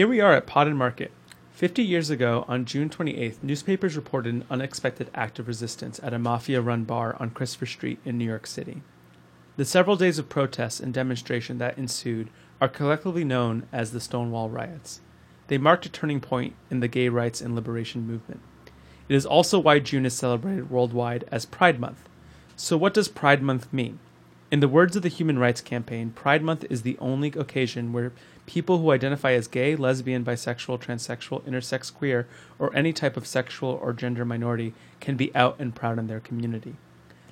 Here we are at Podden Market. Fifty years ago, on June 28th, newspapers reported an unexpected act of resistance at a mafia run bar on Christopher Street in New York City. The several days of protests and demonstration that ensued are collectively known as the Stonewall Riots. They marked a turning point in the gay rights and liberation movement. It is also why June is celebrated worldwide as Pride Month. So, what does Pride Month mean? In the words of the Human Rights Campaign, Pride Month is the only occasion where people who identify as gay, lesbian, bisexual, transsexual, intersex, queer, or any type of sexual or gender minority can be out and proud in their community.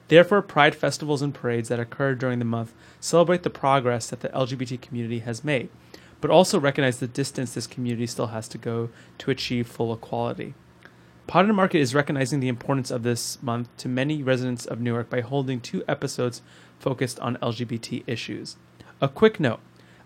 Therefore, Pride festivals and parades that occur during the month celebrate the progress that the LGBT community has made, but also recognize the distance this community still has to go to achieve full equality. Podden Market is recognizing the importance of this month to many residents of Newark by holding two episodes focused on LGBT issues. A quick note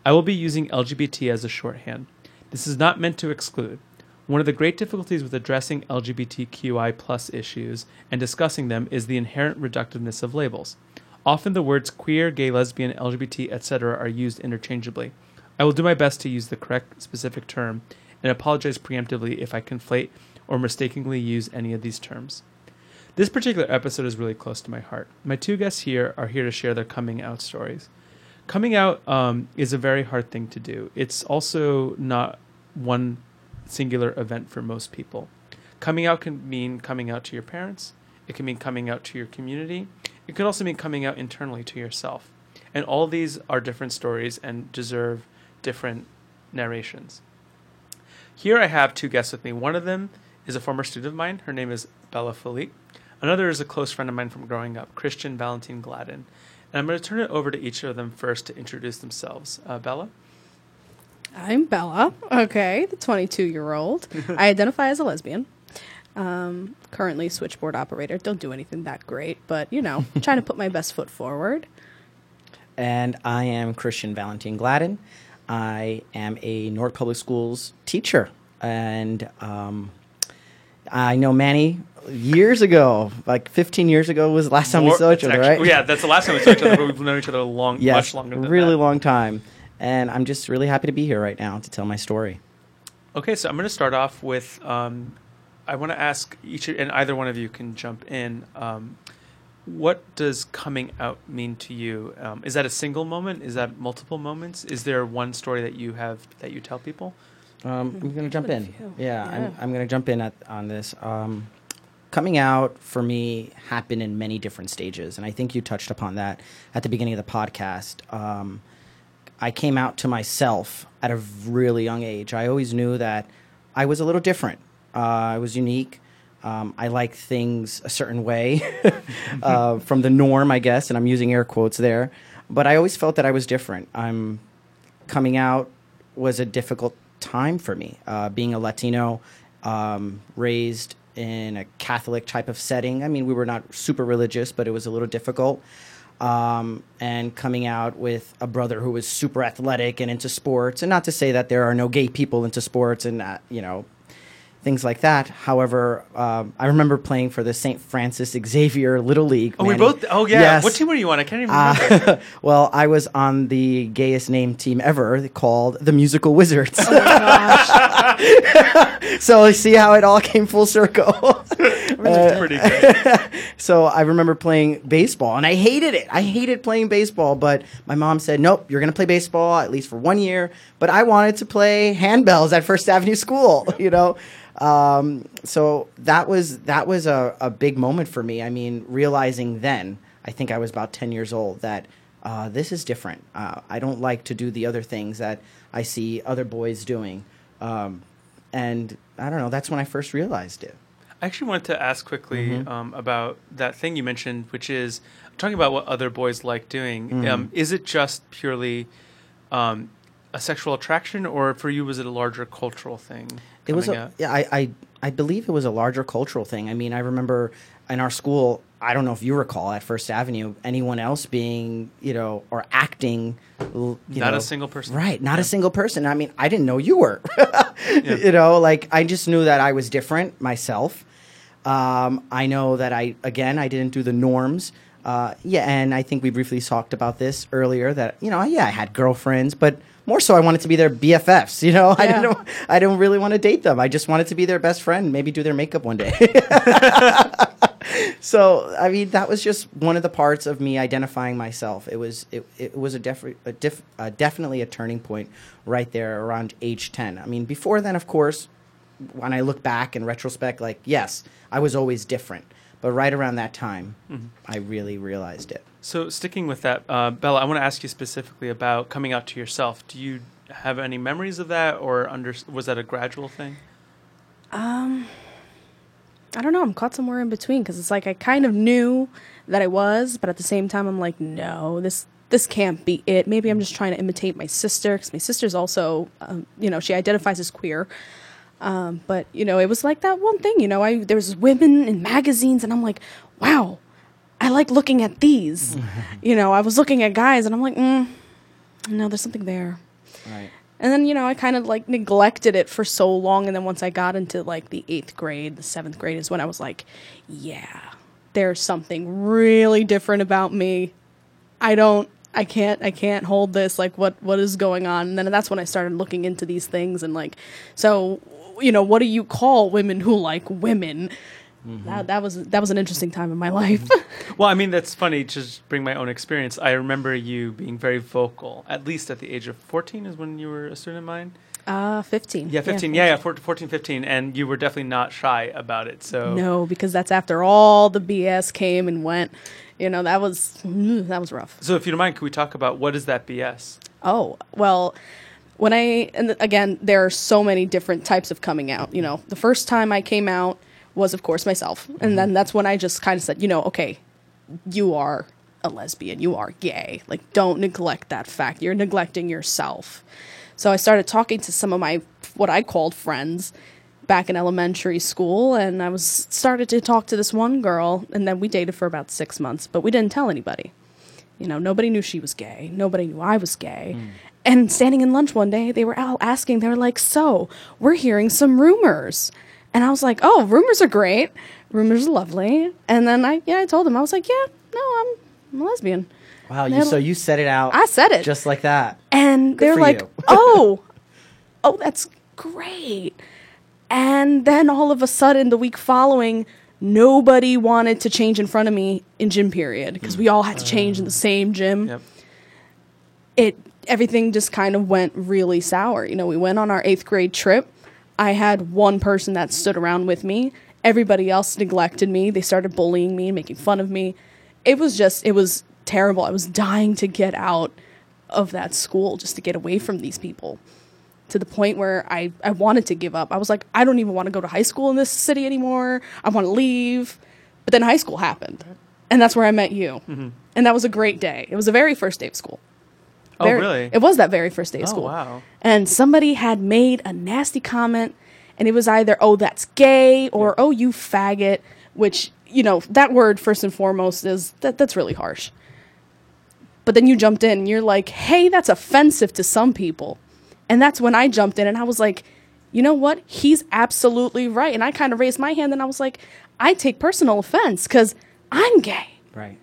I will be using LGBT as a shorthand. This is not meant to exclude. One of the great difficulties with addressing LGBTQI issues and discussing them is the inherent reductiveness of labels. Often the words queer, gay, lesbian, LGBT, etc. are used interchangeably. I will do my best to use the correct specific term and apologize preemptively if I conflate or mistakenly use any of these terms. This particular episode is really close to my heart. My two guests here are here to share their coming out stories. Coming out um, is a very hard thing to do. It's also not one singular event for most people. Coming out can mean coming out to your parents, it can mean coming out to your community, it could also mean coming out internally to yourself. And all these are different stories and deserve different narrations. Here I have two guests with me. One of them is a former student of mine. Her name is Bella Philippe. Another is a close friend of mine from growing up, Christian Valentine Gladden. And I'm going to turn it over to each of them first to introduce themselves. Uh, Bella? I'm Bella, okay, the 22 year old. I identify as a lesbian. Um, currently switchboard operator. Don't do anything that great, but you know, trying to put my best foot forward. And I am Christian Valentine Gladden. I am a Newark Public Schools teacher. And um, I know Manny years ago, like 15 years ago was the last time More- we saw each other, actually- right? Yeah, that's the last time we saw each other, but we've known each other a long, yes, much longer than really that. long time. And I'm just really happy to be here right now to tell my story. Okay, so I'm going to start off with um, I want to ask each, and either one of you can jump in. Um, what does coming out mean to you? Um, is that a single moment? Is that multiple moments? Is there one story that you have that you tell people? Um, I'm going to jump in. Yeah, Yeah. I'm, I'm going to jump in at, on this. Um, coming out for me happened in many different stages, and I think you touched upon that at the beginning of the podcast. Um, I came out to myself at a really young age. I always knew that I was a little different. Uh, I was unique. Um, I like things a certain way uh, from the norm, I guess, and I'm using air quotes there. But I always felt that I was different. I'm coming out was a difficult time for me. Uh, being a Latino, um, raised in a Catholic type of setting. I mean, we were not super religious, but it was a little difficult. Um, and coming out with a brother who was super athletic and into sports, and not to say that there are no gay people into sports and uh, you know things like that. However, um, I remember playing for the St. Francis Xavier Little League. Oh, we both. Oh, yeah. Yes. What team were you on? I can't even remember. Uh, well, I was on the gayest name team ever called the Musical Wizards. so see how it all came full circle. Is pretty good. so I remember playing baseball and I hated it. I hated playing baseball, but my mom said, "Nope, you're going to play baseball at least for 1 year." But I wanted to play handbells at First Avenue School, you know. Um, so that was that was a, a big moment for me. I mean, realizing then, I think I was about 10 years old that uh, this is different. Uh, I don't like to do the other things that I see other boys doing. Um, and I don't know, that's when I first realized it. I actually wanted to ask quickly Mhm. um, about that thing you mentioned, which is talking about what other boys like doing. Mhm. Um, is it just purely um, a sexual attraction, or for you was it a larger cultural thing? It was a, out? yeah, I, I I believe it was a larger cultural thing. I mean, I remember in our school, I don't know if you recall at First Avenue, anyone else being, you know, or acting, you not know, a single person. Right, not Yeah. a single person. I mean, I didn't know you were. You know, like I just knew that I was different myself. Um, I know that I again I didn't do the norms. Uh, yeah, and I think we briefly talked about this earlier. That you know, yeah, I had girlfriends, but more so I wanted to be their BFFs. You know, I Yeah. didn't. I didn't really want to date them. I just wanted to be their best friend. Maybe do their makeup one day. so I mean, that was just one of the parts of me identifying myself. It was it, it was a, def- a, def- uh, definitely a turning point right there around age ten. I mean, before then, of course, when I look back in retrospect, like yes, I was always different. But right around that time, I really realized it. So, sticking with that, uh, Bella, I want to ask you specifically about coming out to yourself. Do you have any memories of that, or under, was that a gradual thing? Um, I don't know. I'm caught somewhere in between because it's like I kind of knew that I was, but at the same time, I'm like, no, this this can't be it. Maybe I'm just trying to imitate my sister because my sister's also, um, you know, she identifies as queer. Um, but you know, it was like that one thing. You know, I there was women in magazines, and I'm like, wow, I like looking at these. you know, I was looking at guys, and I'm like, mm, no, there's something there. Right. And then, you know, I kind of like neglected it for so long. And then once I got into like the eighth grade, the seventh grade is when I was like, yeah, there's something really different about me. I don't, I can't, I can't hold this. Like, what, what is going on? And then that's when I started looking into these things and like, so, you know, what do you call women who like women? That, that was that was an interesting time in my life. Well, I mean, that's funny. to Just bring my own experience. I remember you being very vocal, at least at the age of 14 is when you were a student of mine. uh, 15. Yeah, 15. Yeah, yeah, 14, 14, 15. And you were definitely not shy about it. So, No, because that's after all the BS came and went. You know, that was mm, that was rough. so if you don't mind, can we talk about what is that BS? Oh, well, when I, and again, there are so many different types of coming out. You know, the first time I came out was, of course, myself. And then mm-hmm. that's when I just kind of said, you know, okay, you are a lesbian, you are gay. Like, don't neglect that fact. You're neglecting yourself. So I started talking to some of my, what I called friends back in elementary school and I was started to talk to this one girl and then we dated for about 6 months, but we didn't tell anybody. You know, nobody knew she was gay. Nobody knew I was gay. Mm. And standing in lunch one day, they were all asking, they were like, So, we're hearing some rumors. And I was like, Oh, rumors are great. Rumors are lovely. And then I, yeah, I told them, I was like, Yeah, no, I'm, I'm a lesbian. Wow. You, so you said it out. I said it. just like that. And they're like, oh, oh, that's great. And then all of a sudden, the week following, nobody wanted to change in front of me in gym period because we all had to change in the same gym. Yep. It everything just kind of went really sour. You know, we went on our eighth grade trip. I had one person that stood around with me. Everybody else neglected me. They started bullying me, and making fun of me. It was just, it was terrible. I was dying to get out of that school just to get away from these people to the point where I, I wanted to give up. I was like, I don't even want to go to high school in this city anymore. I want to leave. But then high school happened. And that's where I met you. Mm-hmm. And that was a great day. It was the very first day of school. Oh, Very- really? It was that very first day of Oh, school. wow. And somebody had made a nasty comment, and it was either, oh, that's gay, or oh, you faggot, which, you know, that word, first and foremost, is that that's really harsh. But then you jumped in, and you're like, hey, that's offensive to some people. And that's when I jumped in, and I was like, you know what? He's absolutely right. And I kind of raised my hand, and I was like, I take personal offense because I'm gay Right.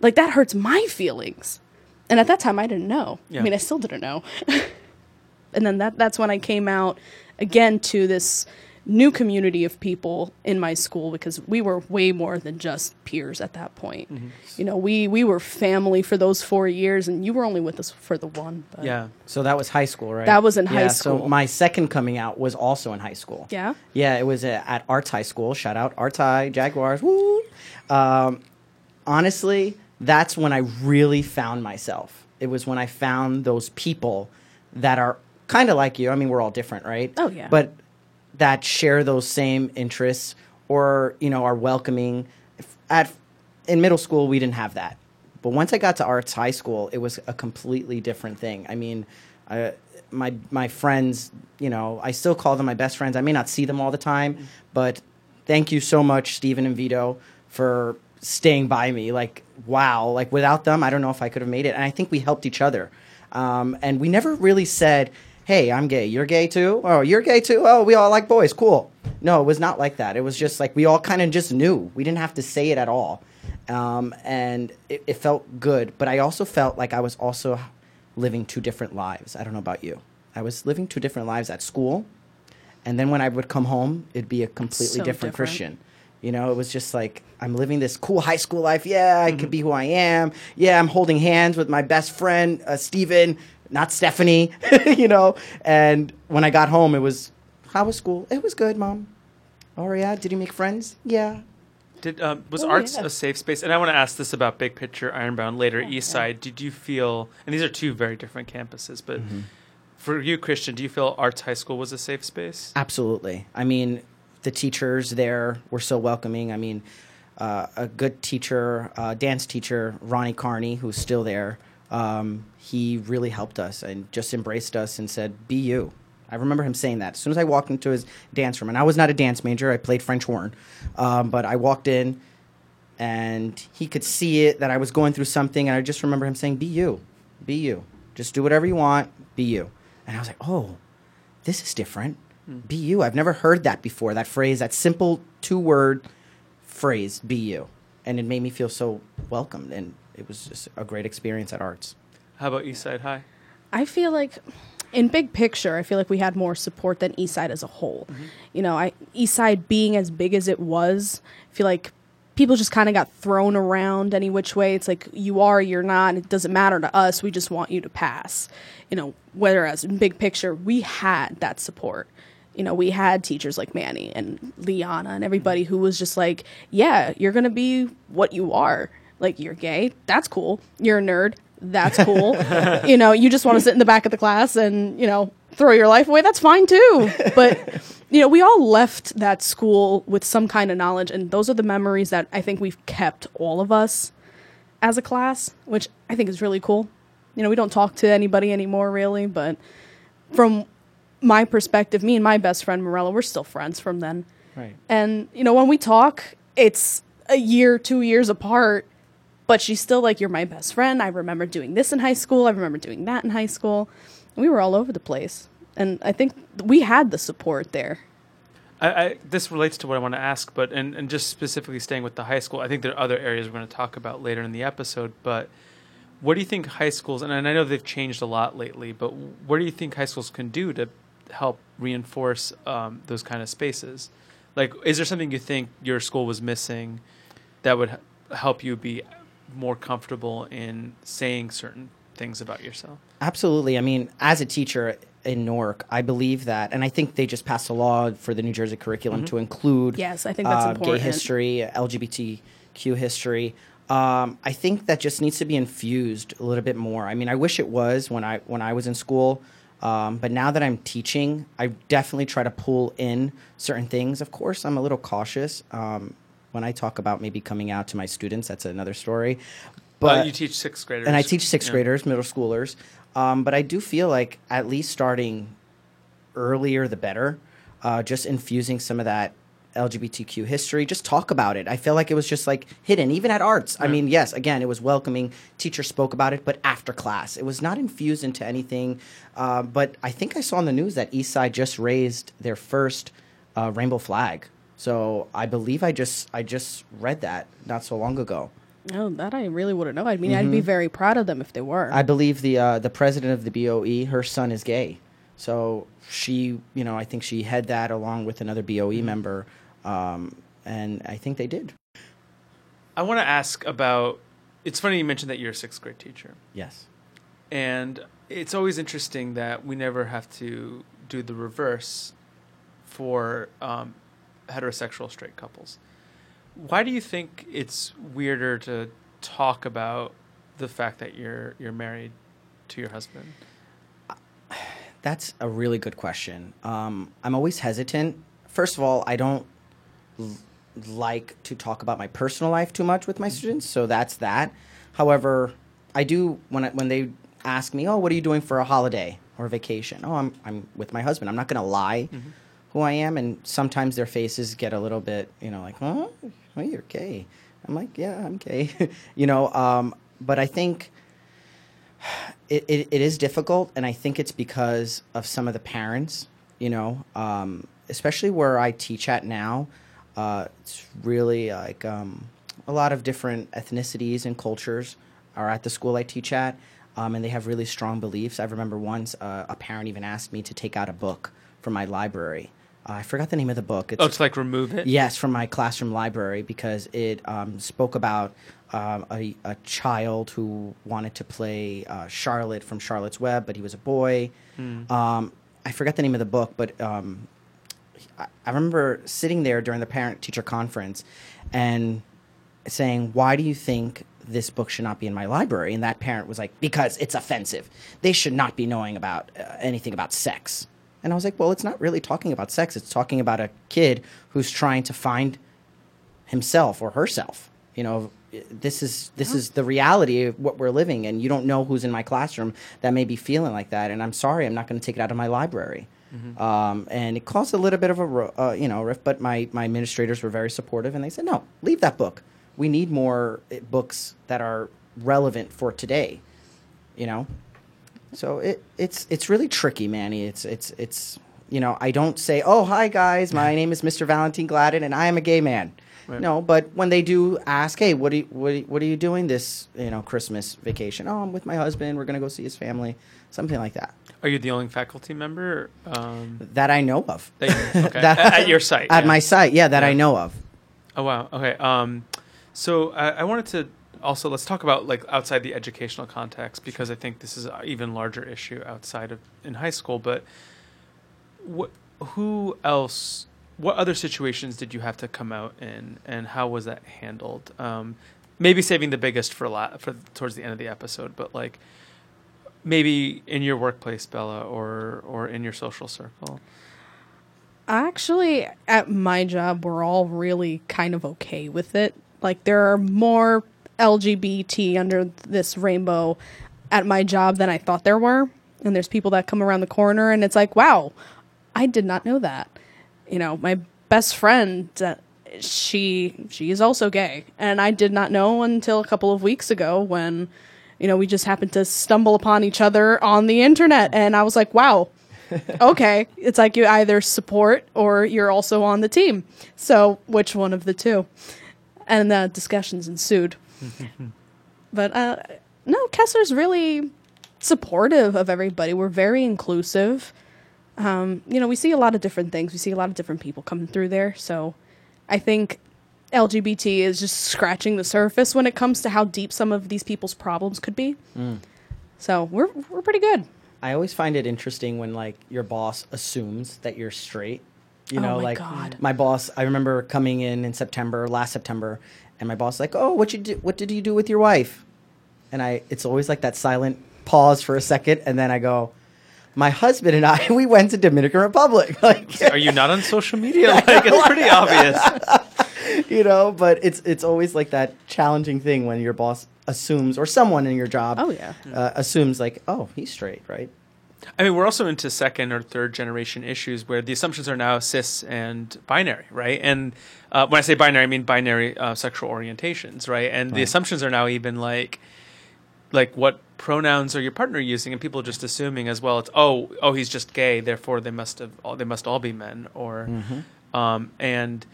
like that hurts my feelings and at that time i didn't know Yeah. i mean i still didn't know and then that that's when i came out again to this new community of people in my school because we were way more than just peers at that point you know we we were family for those four years and you were only with us for the one but Yeah. So that was high school, right? That was in high Yeah, school. So my second coming out was also in high school. yeah Yeah, it was at Arts High School. Shout out Arts High Jaguars. Woo! Um, honestly, that's when I really found myself. It was when I found those people that are kind of like you. I mean, we're all different, right? Oh, yeah. But that share those same interests or you know are welcoming. At in middle school, we didn't have that, but once I got to Arts High School, it was a completely different thing. I mean. Uh, my my friends, you know, I still call them my best friends. I may not see them all the time, but thank you so much, Stephen and Vito, for staying by me. Like, wow, like without them, I don't know if I could have made it. And I think we helped each other. Um, and we never really said, "Hey, I'm gay. You're gay too. Oh, you're gay too. Oh, we all like boys. Cool." No, it was not like that. It was just like we all kind of just knew. We didn't have to say it at all, um, and it, it felt good. But I also felt like I was also living two different lives. I don't know about you. I was living two different lives at school, and then when I would come home, it'd be a completely So different, different. Christian. You know, it was just like I'm living this cool high school life. Yeah, I could be who I am. Yeah, I'm holding hands with my best friend, uh, Steven, not Stephanie, you know. And when I got home, it was, how was school? It was good, mom. Oh, yeah. Did you make friends? Yeah. Did um, was Oh, arts yeah. a safe space? And I want to ask this about Big Picture, Ironbound later, East Side. Did you feel? And these are two very different campuses, but Mm-hmm. for you, Christian, do you feel Arts High School was a safe space? Absolutely. I mean, the teachers there were so welcoming. I mean, uh, a good teacher, uh, dance teacher, Ronnie Carney, who's still there, um, he really helped us and just embraced us and said, Be you. I remember him saying that as soon as I walked into his dance room. And I was not a dance major, I played French horn. Um, but I walked in and he could see it that I was going through something. And I just remember him saying, Be you. Be you. Just do whatever you want. Be you. And I was like, Oh, this is different. Mm-hmm. Be you. I've never heard that before. That phrase, that simple two word phrase, be you. And it made me feel so welcomed. And it was just a great experience at Arts. How about East Side High? I feel like in big picture, I feel like we had more support than Eastside as a whole. Mm-hmm. You know, I Eastside being as big as it was, I feel like people just kind of got thrown around any which way. It's like you are, you're not. It doesn't matter to us. We just want you to pass. You know, whereas in big picture, we had that support. You know, we had teachers like Manny and Liana and everybody who was just like, yeah, you're going to be what you are. Like, you're gay. That's cool. You're a nerd. That's cool. you know, you just want to sit in the back of the class and, you know, throw your life away. That's fine too. But, you know, we all left that school with some kind of knowledge. And those are the memories that I think we've kept, all of us, as a class, which I think is really cool. You know, we don't talk to anybody anymore, really. But from my perspective, me and my best friend, Morella, we're still friends from then. Right. And, you know, when we talk, it's a year, two years apart, but she's still like, You're my best friend. I remember doing this in high school. I remember doing that in high school. We were all over the place. And I think we had the support there. I, I, this relates to what I want to ask, but and, and just specifically staying with the high school, I think there are other areas we're going to talk about later in the episode. But what do you think high schools, and, and I know they've changed a lot lately, but what do you think high schools can do to help reinforce um, those kind of spaces? Like, is there something you think your school was missing that would h- help you be more comfortable in saying certain things about yourself? Absolutely. I mean, as a teacher in Newark, I believe that, and I think they just passed a law for the New Jersey curriculum to include Yes, I think that's uh, important. gay history, LGBTQ history. Um, I think that just needs to be infused a little bit more. I mean, I wish it was when I when I was in school, um, but now that I'm teaching, I definitely try to pull in certain things. Of course, I'm a little cautious um, when I talk about maybe coming out to my students. That's another story. But But you teach sixth graders, and I teach sixth Yeah. graders, middle schoolers. Um, but I do feel like at least starting earlier, the better. Uh, just infusing some of that LGBTQ history. Just talk about it. I feel like it was just like hidden, even at arts. I mean, yes, again, it was welcoming. Teachers spoke about it, but after class, it was not infused into anything. Uh, but I think I saw on the news that Eastside just raised their first uh, rainbow flag. So I believe I just I just read that not so long ago. Oh, that I really wouldn't know. I mean, I'd be very proud of them if they were. I believe the uh, the president of the BOE, her son is gay, so she, you know, I think she had that along with another BOE member, um, and I think they did. I want to ask about. It's funny you mentioned that you're a sixth grade teacher, Yes. and it's always interesting that we never have to do the reverse for um, heterosexual straight couples. Why do you think it's weirder to talk about the fact that you're you're married to your husband? That's a really good question. Um, I'm always hesitant. First of all, I don't l- like to talk about my personal life too much with my students, so that's that. However, I do when I, when they ask me, "Oh, what are you doing for a holiday or vacation?" "Oh, I'm I'm with my husband." I'm not going to lie who I am, and sometimes their faces get a little bit, you know, like, "Huh? Oh, you're gay." I'm like, "Yeah, I'm gay," you know. Um, but I think it, it, it is difficult, and I think it's because of some of the parents, you know, um, especially where I teach at now. Uh, it's really like um, a lot of different ethnicities and cultures are at the school I teach at. um, and they have really strong beliefs. I remember once uh, a parent even asked me to take out a book from my library. Uh, I forgot the name of the book. It's, Oh, to like remove it. Yes, from my classroom library because it um, spoke about um, a, a child who wanted to play uh, Charlotte from Charlotte's Web, but he was a boy. Um, I forget the name of the book, but um, I, I remember sitting there during the parent teacher conference and saying, Why do you think this book should not be in my library? And that parent was like, Because it's offensive. They should not be knowing about uh, anything about sex. And I was like, Well, it's not really talking about sex. It's talking about a kid who's trying to find himself or herself. You know, this is this is the reality of what we're living, and you don't know who's in my classroom that may be feeling like that. And I'm sorry, I'm not going to take it out of my library. Um, and it caused a little bit of a uh, you know rift, but my my administrators were very supportive, and they said, no, leave that book. We need more uh, books that are relevant for today. You know, so it it's it's really tricky, Manny. It's it's it's you know I don't say, oh hi guys, my name is Mr. Valentine Gladden, and I am a gay man. Right. No, but when they do ask, hey, what are you, what are you, what are you doing this you know Christmas vacation? Oh, I'm with my husband. We're gonna go see his family, something like that. Are you the only faculty member um, That I know of. that you- okay. That- at, at your site? At yeah. my site, yeah, that I know of. Oh wow. Okay. Um, so I, I wanted to also let's talk about like outside the educational context because I think this is an even larger issue outside of in high school. But what, who else? What other situations did you have to come out in, and how was that handled? Um, maybe saving the biggest for la- for towards the end of the episode, but like maybe in your workplace, Bella, or or in your social circle. Actually, at my job, we're all really kind of okay with it. Like, there are more LGBT under this rainbow at my job than I thought there were. And there's people that come around the corner, and it's like, wow, I did not know that. You know, my best friend, uh, she she is also gay, and I did not know until a couple of weeks ago when, you know, we just happened to stumble upon each other on the internet, and I was like, wow, okay. It's like you either support or you're also on the team. So which one of the two? And the discussions ensued. but uh, no, Kessler's really supportive of everybody. We're very inclusive. Um, you know, we see a lot of different things. We see a lot of different people coming through there. So I think LGBT is just scratching the surface when it comes to how deep some of these people's problems could be. Mm. So we're we're pretty good. I always find it interesting when like your boss assumes that you're straight. You Oh know, my like God. my boss. I remember coming in in September, last September, and my boss like, "Oh, what you do? What did you do with your wife?" And I, it's always like that silent pause for a second, and then I go, "My husband and I, we went to Dominican Republic." Like, Are you not on social media? Like it's pretty obvious. You know, but it's it's always like that challenging thing when your boss assumes, or someone in your job, Oh, yeah. uh, assumes like, "Oh, he's straight," right? I mean, we're also into second or third generation issues where the assumptions are now cis and binary, right? And uh, when I say binary, I mean binary uh, sexual orientations, right? And the assumptions are now even like, like what pronouns are your partner using, and people are just assuming as well. It's oh, oh, he's just gay, therefore they must have, all, they must all be men, or, um, and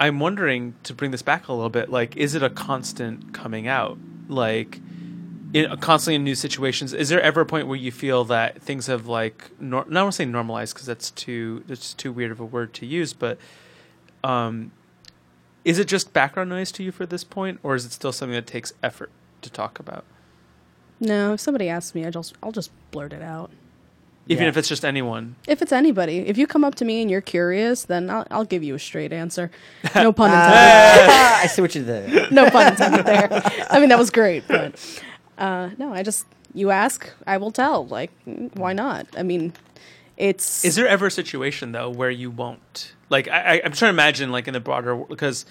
I'm wondering to bring this back a little bit, like, is it a constant coming out, like? in constantly in new situations is there ever a point where you feel that things have like nor- not want to say normalized because that's too that's too weird of a word to use but um is it just background noise to you for this point or is it still something that takes effort to talk about No, if somebody asks me, I just I'll just blurt it out. Even Yeah. if it's just anyone If it's anybody, if you come up to me and you're curious, then I'll, I'll give you a straight answer. No pun intended. Ah, I see what you did. no pun intended there. I mean, that was great, but uh, no, I just you ask, I will tell. Like, why not? I mean, it's is there ever a situation though where you won't like I, I i'm trying to imagine like in the broader because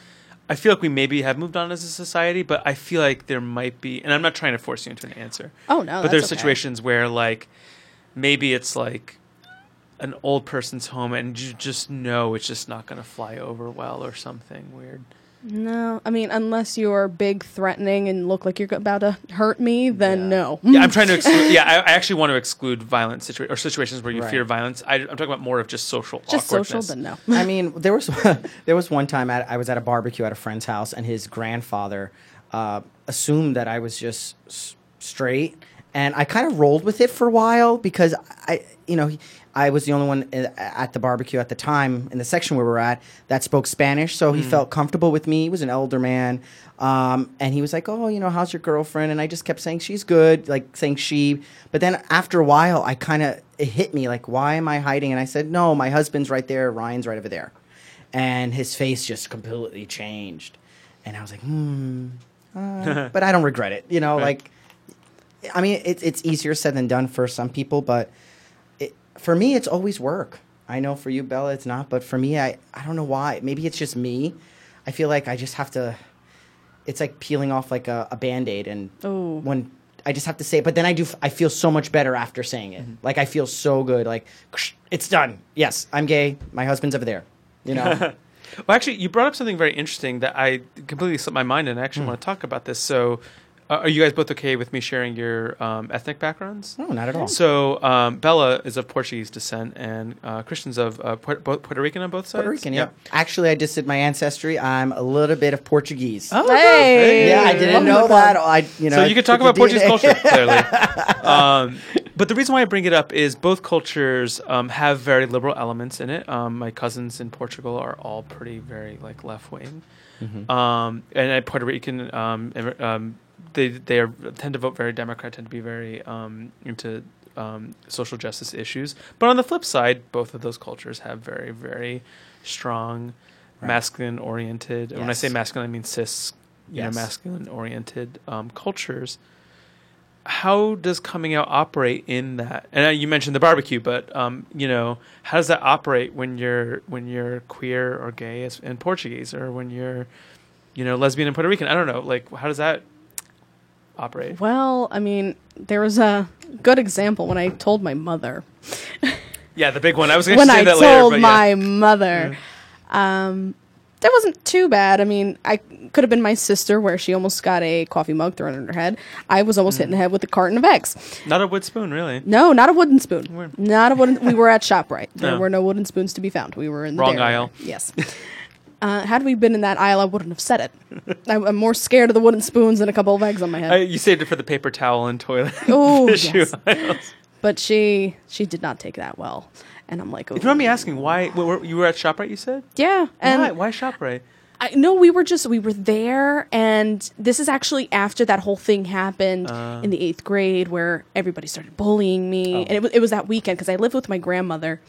i feel like we maybe have moved on as a society but i feel like there might be and i'm not trying to force you into an answer oh no, but there's okay. situations where like maybe it's like an old person's home and you just know it's just not going to fly over well or something weird No, I mean, unless you're big, threatening, and look like you're about to hurt me, then Yeah. no. yeah i'm trying to exclude yeah I, I actually want to exclude violent situations or situations where you Right. fear violence I, i'm talking about more of just social just social, awkwardness. then no. I mean, there was there was one time at, I was at a barbecue at a friend's house, and his grandfather uh, assumed that I was just s- straight, and I kind of rolled with it for a while because I, you know, I was the only one at the barbecue at the time in the section where we were at that spoke Spanish, so he felt comfortable with me. He was an elder man, um, and he was like, "Oh, you know, how's your girlfriend?" And I just kept saying she's good, like saying she. But then after a while, I kind of it hit me like, "Why am I hiding?" And I said, "No, my husband's right there. Ryan's right over there," and his face just completely changed, and I was like, "Hmm." Uh, but I don't regret it. You know, Right. like I mean, it's it's easier said than done for some people, but it, for me, it's always work. I know for you, Bella, it's not, but for me, I I don't know why. Maybe it's just me. I feel like I just have to. It's like peeling off like a, a band aid, and Oh. when I just have to say it, but then I do. I feel so much better after saying it. Mm-hmm. Like I feel so good. Like it's done. Yes, I'm gay. My husband's over there. You know. Well, actually, you brought up something very interesting that I completely slipped my mind, and I actually hmm. want to talk about this. So, uh, are you guys both okay with me sharing your um, ethnic backgrounds? no, not at all. So, um, Bella is of Portuguese descent, and uh, Christian's of uh, Puerto, both Puerto Rican on both sides. Puerto Rican, yeah. Actually, I just did my ancestry. I'm a little bit of Portuguese. Oh, Hey! Yeah, I didn't know that. I, you know, so you can talk about Portuguese DNA. culture clearly. um, but the reason why I bring it up is both cultures um, have very liberal elements in it. Um, my cousins in Portugal are all pretty very like left wing, Mm-hmm. um, and at Puerto Rican um, um, they they are, tend to vote very Democrat, tend to be very um, into um, social justice issues. But on the flip side, both of those cultures have very very strong Right. masculine oriented. When I say masculine, I mean cis, you know, masculine oriented um, cultures. How does coming out operate in that? And uh, you mentioned the barbecue, but um, you know, how does that operate when you're when you're queer or gay in Portuguese, or when you're, you know, lesbian in Puerto Rican? I don't know. Like, how does that operate? Well, I mean, there was a good example when I told my mother. Yeah, the big one. I was going to when say I that told later, but my yeah. mother. Um, that wasn't too bad. I mean, I could have been my sister, where she almost got a coffee mug thrown in her head. I was almost hit in the head with a carton of eggs. not a wood spoon, really. No, not a wooden spoon. Weird. Not a wooden. We were at Shoprite. There No. were no wooden spoons to be found. We were in the Wrong dairy aisle. Yes. Uh, had we been in that aisle, I wouldn't have said it. I, I'm more scared of the wooden spoons than a couple of eggs on my head. Uh, you saved it for the paper towel and toilet oh, tissue yes. aisles. But she she did not take that well, and I'm like, If you mind me asking, why wh- wh- you were at Shoprite? You said Yeah, and why? Why Shoprite? I no, we were just we were there, and this is actually after that whole thing happened Uh. in the eighth grade, where everybody started bullying me, Oh. and it was it was that weekend because I lived with my grandmother,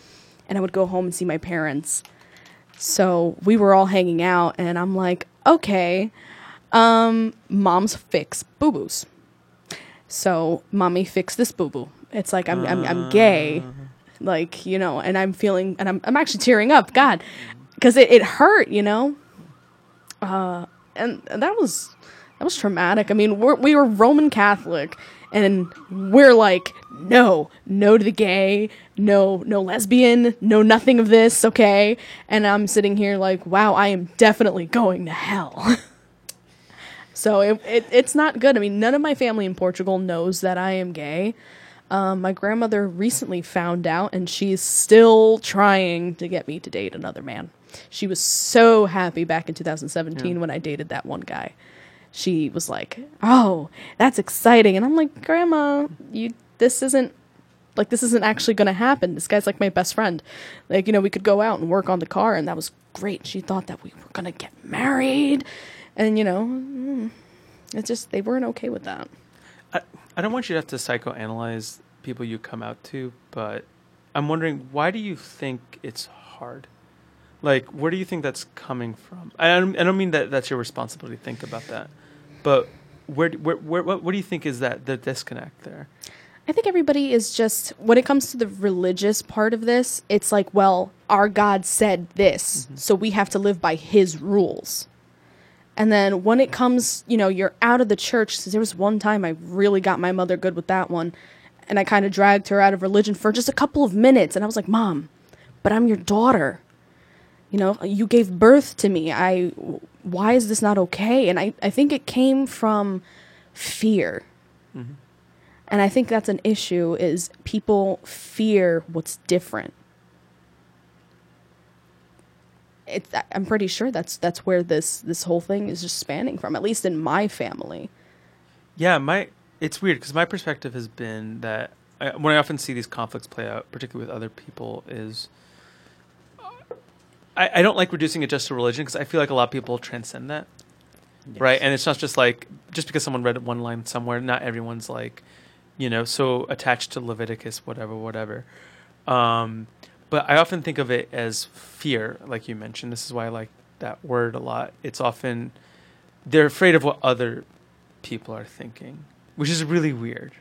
and I would go home and see my parents. So we were all hanging out, and I'm like, okay, um, mom's fix boo boos. So mommy fix this boo boo. It's like I'm I'm I'm gay, like you know, and I'm feeling, and I'm I'm actually tearing up, God, because it, it hurt, you know Uh, and that was that was traumatic. I mean, we're, we were Roman Catholic, and we're like, no, no to the gay, no, no lesbian, no nothing of this, okay? And I'm sitting here like, wow, I am definitely going to hell. so it, it it's not good. I mean, none of my family in Portugal knows that I am gay. Um, my grandmother recently found out, and she's still trying to get me to date another man. She was so happy back in 2017 when I dated that one guy. She was like, "Oh, that's exciting," and I'm like, "Grandma, you this isn't like this isn't actually going to happen. This guy's like my best friend. Like, you know, we could go out and work on the car, and that was great. She thought that we were going to get married, and you know, mm, it's just they weren't okay with that. I, I don't want you to have to psychoanalyze people you come out to, but I'm wondering why do you think it's hard? Like, where do you think that's coming from? I don't, I don't mean that that's your responsibility to think about that, but where, where, where what, what do you think is that the disconnect there? I think everybody is just when it comes to the religious part of this, it's like, well, our God said this, mm-hmm. so we have to live by his rules. And then when it comes, you know, you're out of the church, there was one time I really got my mother good with that one, and I kind of dragged her out of religion for just a couple of minutes, and I was like, "Mom, but I'm your daughter. You know, you gave birth to me. I why is this not okay?" And I I think it came from fear. Mm-hmm. And I think that's an issue is people fear what's different. It's I'm pretty sure that's that's where this this whole thing is just spanning from at least in my family. Yeah, my it's weird because my perspective has been that uh, I, when I often see these conflicts play out, particularly with other people, is I, I don't like reducing it just to religion because I feel like a lot of people transcend that, right? And it's not just like just because someone read one line somewhere, not everyone's like, you know, so attached to Leviticus, whatever, whatever. Um, but I often think of it as fear, like you mentioned. This is why I like that word a lot. It's often they're afraid of what other people are thinking, which is really weird,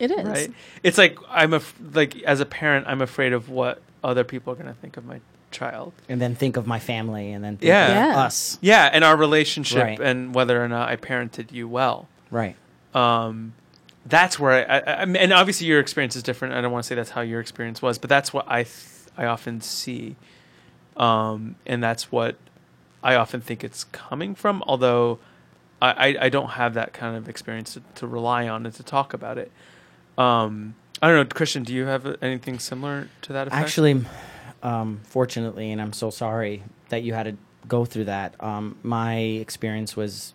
It is. right? It's like I'm a like as a parent, I'm afraid of what other people are going to think of my child. and then think of my family, and then think Yeah. of Yeah. us. Yeah, and our relationship Right. and whether or not I parented you well. Right. um, that's where I, I, I mean, and obviously your experience is different. I don't want to say that's how your experience was, but that's what I th- I often see, um, and that's what I often think it's coming from. Although I, I, I don't have that kind of experience to, to rely on and to talk about it. Um, I don't know, Christian. Do you have anything similar to that effect? Actually, um, fortunately, and I'm so sorry that you had to go through that. Um, my experience was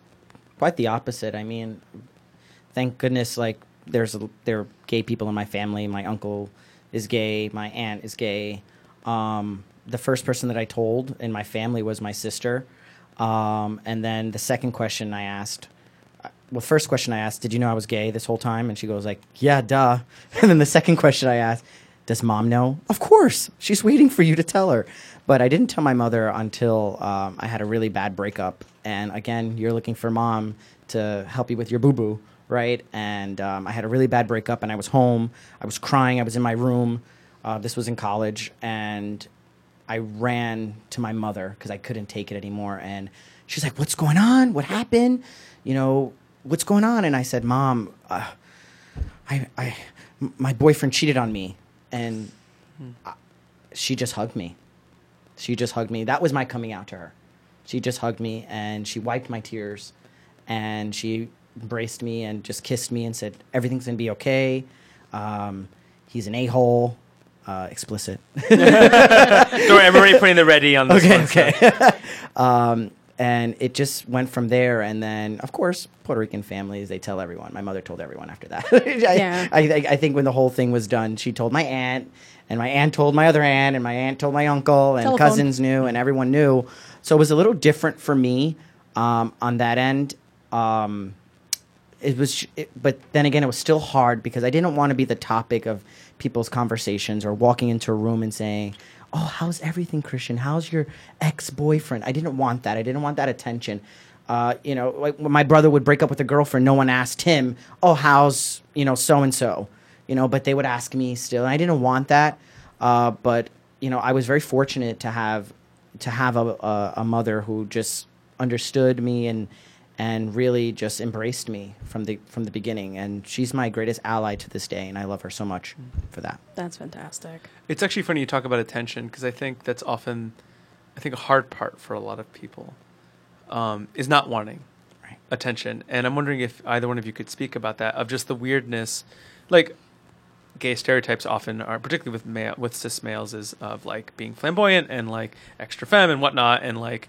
quite the opposite. I mean, thank goodness, like there's a, there are gay people in my family. My uncle is gay. My aunt is gay. Um, the first person that I told in my family was my sister. Um, and then the second question I asked, uh, well, first question I asked, did you know I was gay this whole time? And she goes like, yeah, duh. And then the second question I asked, does mom know? Of course. She's waiting for you to tell her. But I didn't tell my mother until um, I had a really bad breakup. And again, you're looking for mom to help you with your boo boo, right? And um, I had a really bad breakup, and I was home. I was crying. I was in my room. Uh, this was in college. And I ran to my mother because I couldn't take it anymore. And she's like, What's going on? What happened? You know, what's going on? And I said, Mom, uh, I, I, my boyfriend cheated on me. And I- she just hugged me. She just hugged me. That was my coming out to her. She just hugged me and she wiped my tears and she embraced me and just kissed me and said, Everything's going to be okay. Um, he's an a hole. Uh, explicit. Don't worry, I'm already putting the ready on this okay, one. so- okay. um, and it just went from there. And then, of course, Puerto Rican families, they tell everyone. My mother told everyone after that. I, Yeah. I, think- I think when the whole thing was done, she told my aunt, and my aunt told my other aunt, and my aunt told my uncle, and Telephone. cousins knew, and everyone knew. So it was a little different for me um, on that end. Um, it was it, but then again it was still hard because i didn't want to be the topic of people's conversations or walking into a room and saying oh how's everything christian? How's your ex-boyfriend? I didn't want that. I didn't want that attention. Uh, you know like my brother would break up with a girlfriend no one asked him oh how's you know so and so you know but they would ask me still and i didn't want that. Uh, but you know i was very fortunate to have to have a, a, a mother who just understood me and and really just embraced me from the from the beginning and she's my greatest ally to this day and I love her so much for that. That's fantastic. It's actually funny you talk about attention because I think that's often, I think a hard part for a lot of people, um, is not wanting Right. attention. And I'm wondering if either one of you could speak about that of just the weirdness, like gay stereotypes often are, particularly with male with cis males, is of like being flamboyant and like extra femme and whatnot, and like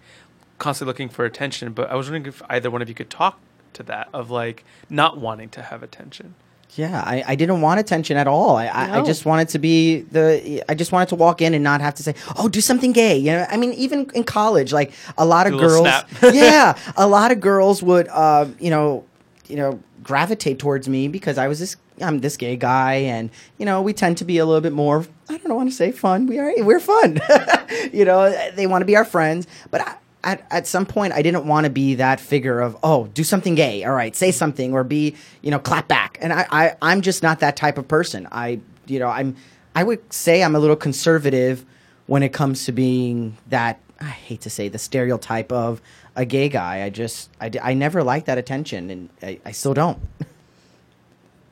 constantly looking for attention. But I was wondering if either one of you could talk to that of like not wanting to have attention. Yeah, I, I didn't want attention at all. I, I, I just wanted to be the. I just wanted to walk in and not have to say, "Oh, do something gay." You know, I mean, even in college, like a lot of Do a girls. snap. yeah, a lot of girls would, uh, you know, you know, gravitate towards me because I was this. I'm this gay guy, and you know, we tend to be a little bit more. I don't want to say fun. We are. We're fun. you know, they want to be our friends, but. I, at, at some point I didn't want to be that figure of oh do something gay all right say something or be you know clap back and I, I I'm just not that type of person I you know I'm I would say I'm a little conservative when it comes to being that I hate to say the stereotype of a gay guy I just I, I never liked that attention and I, I still don't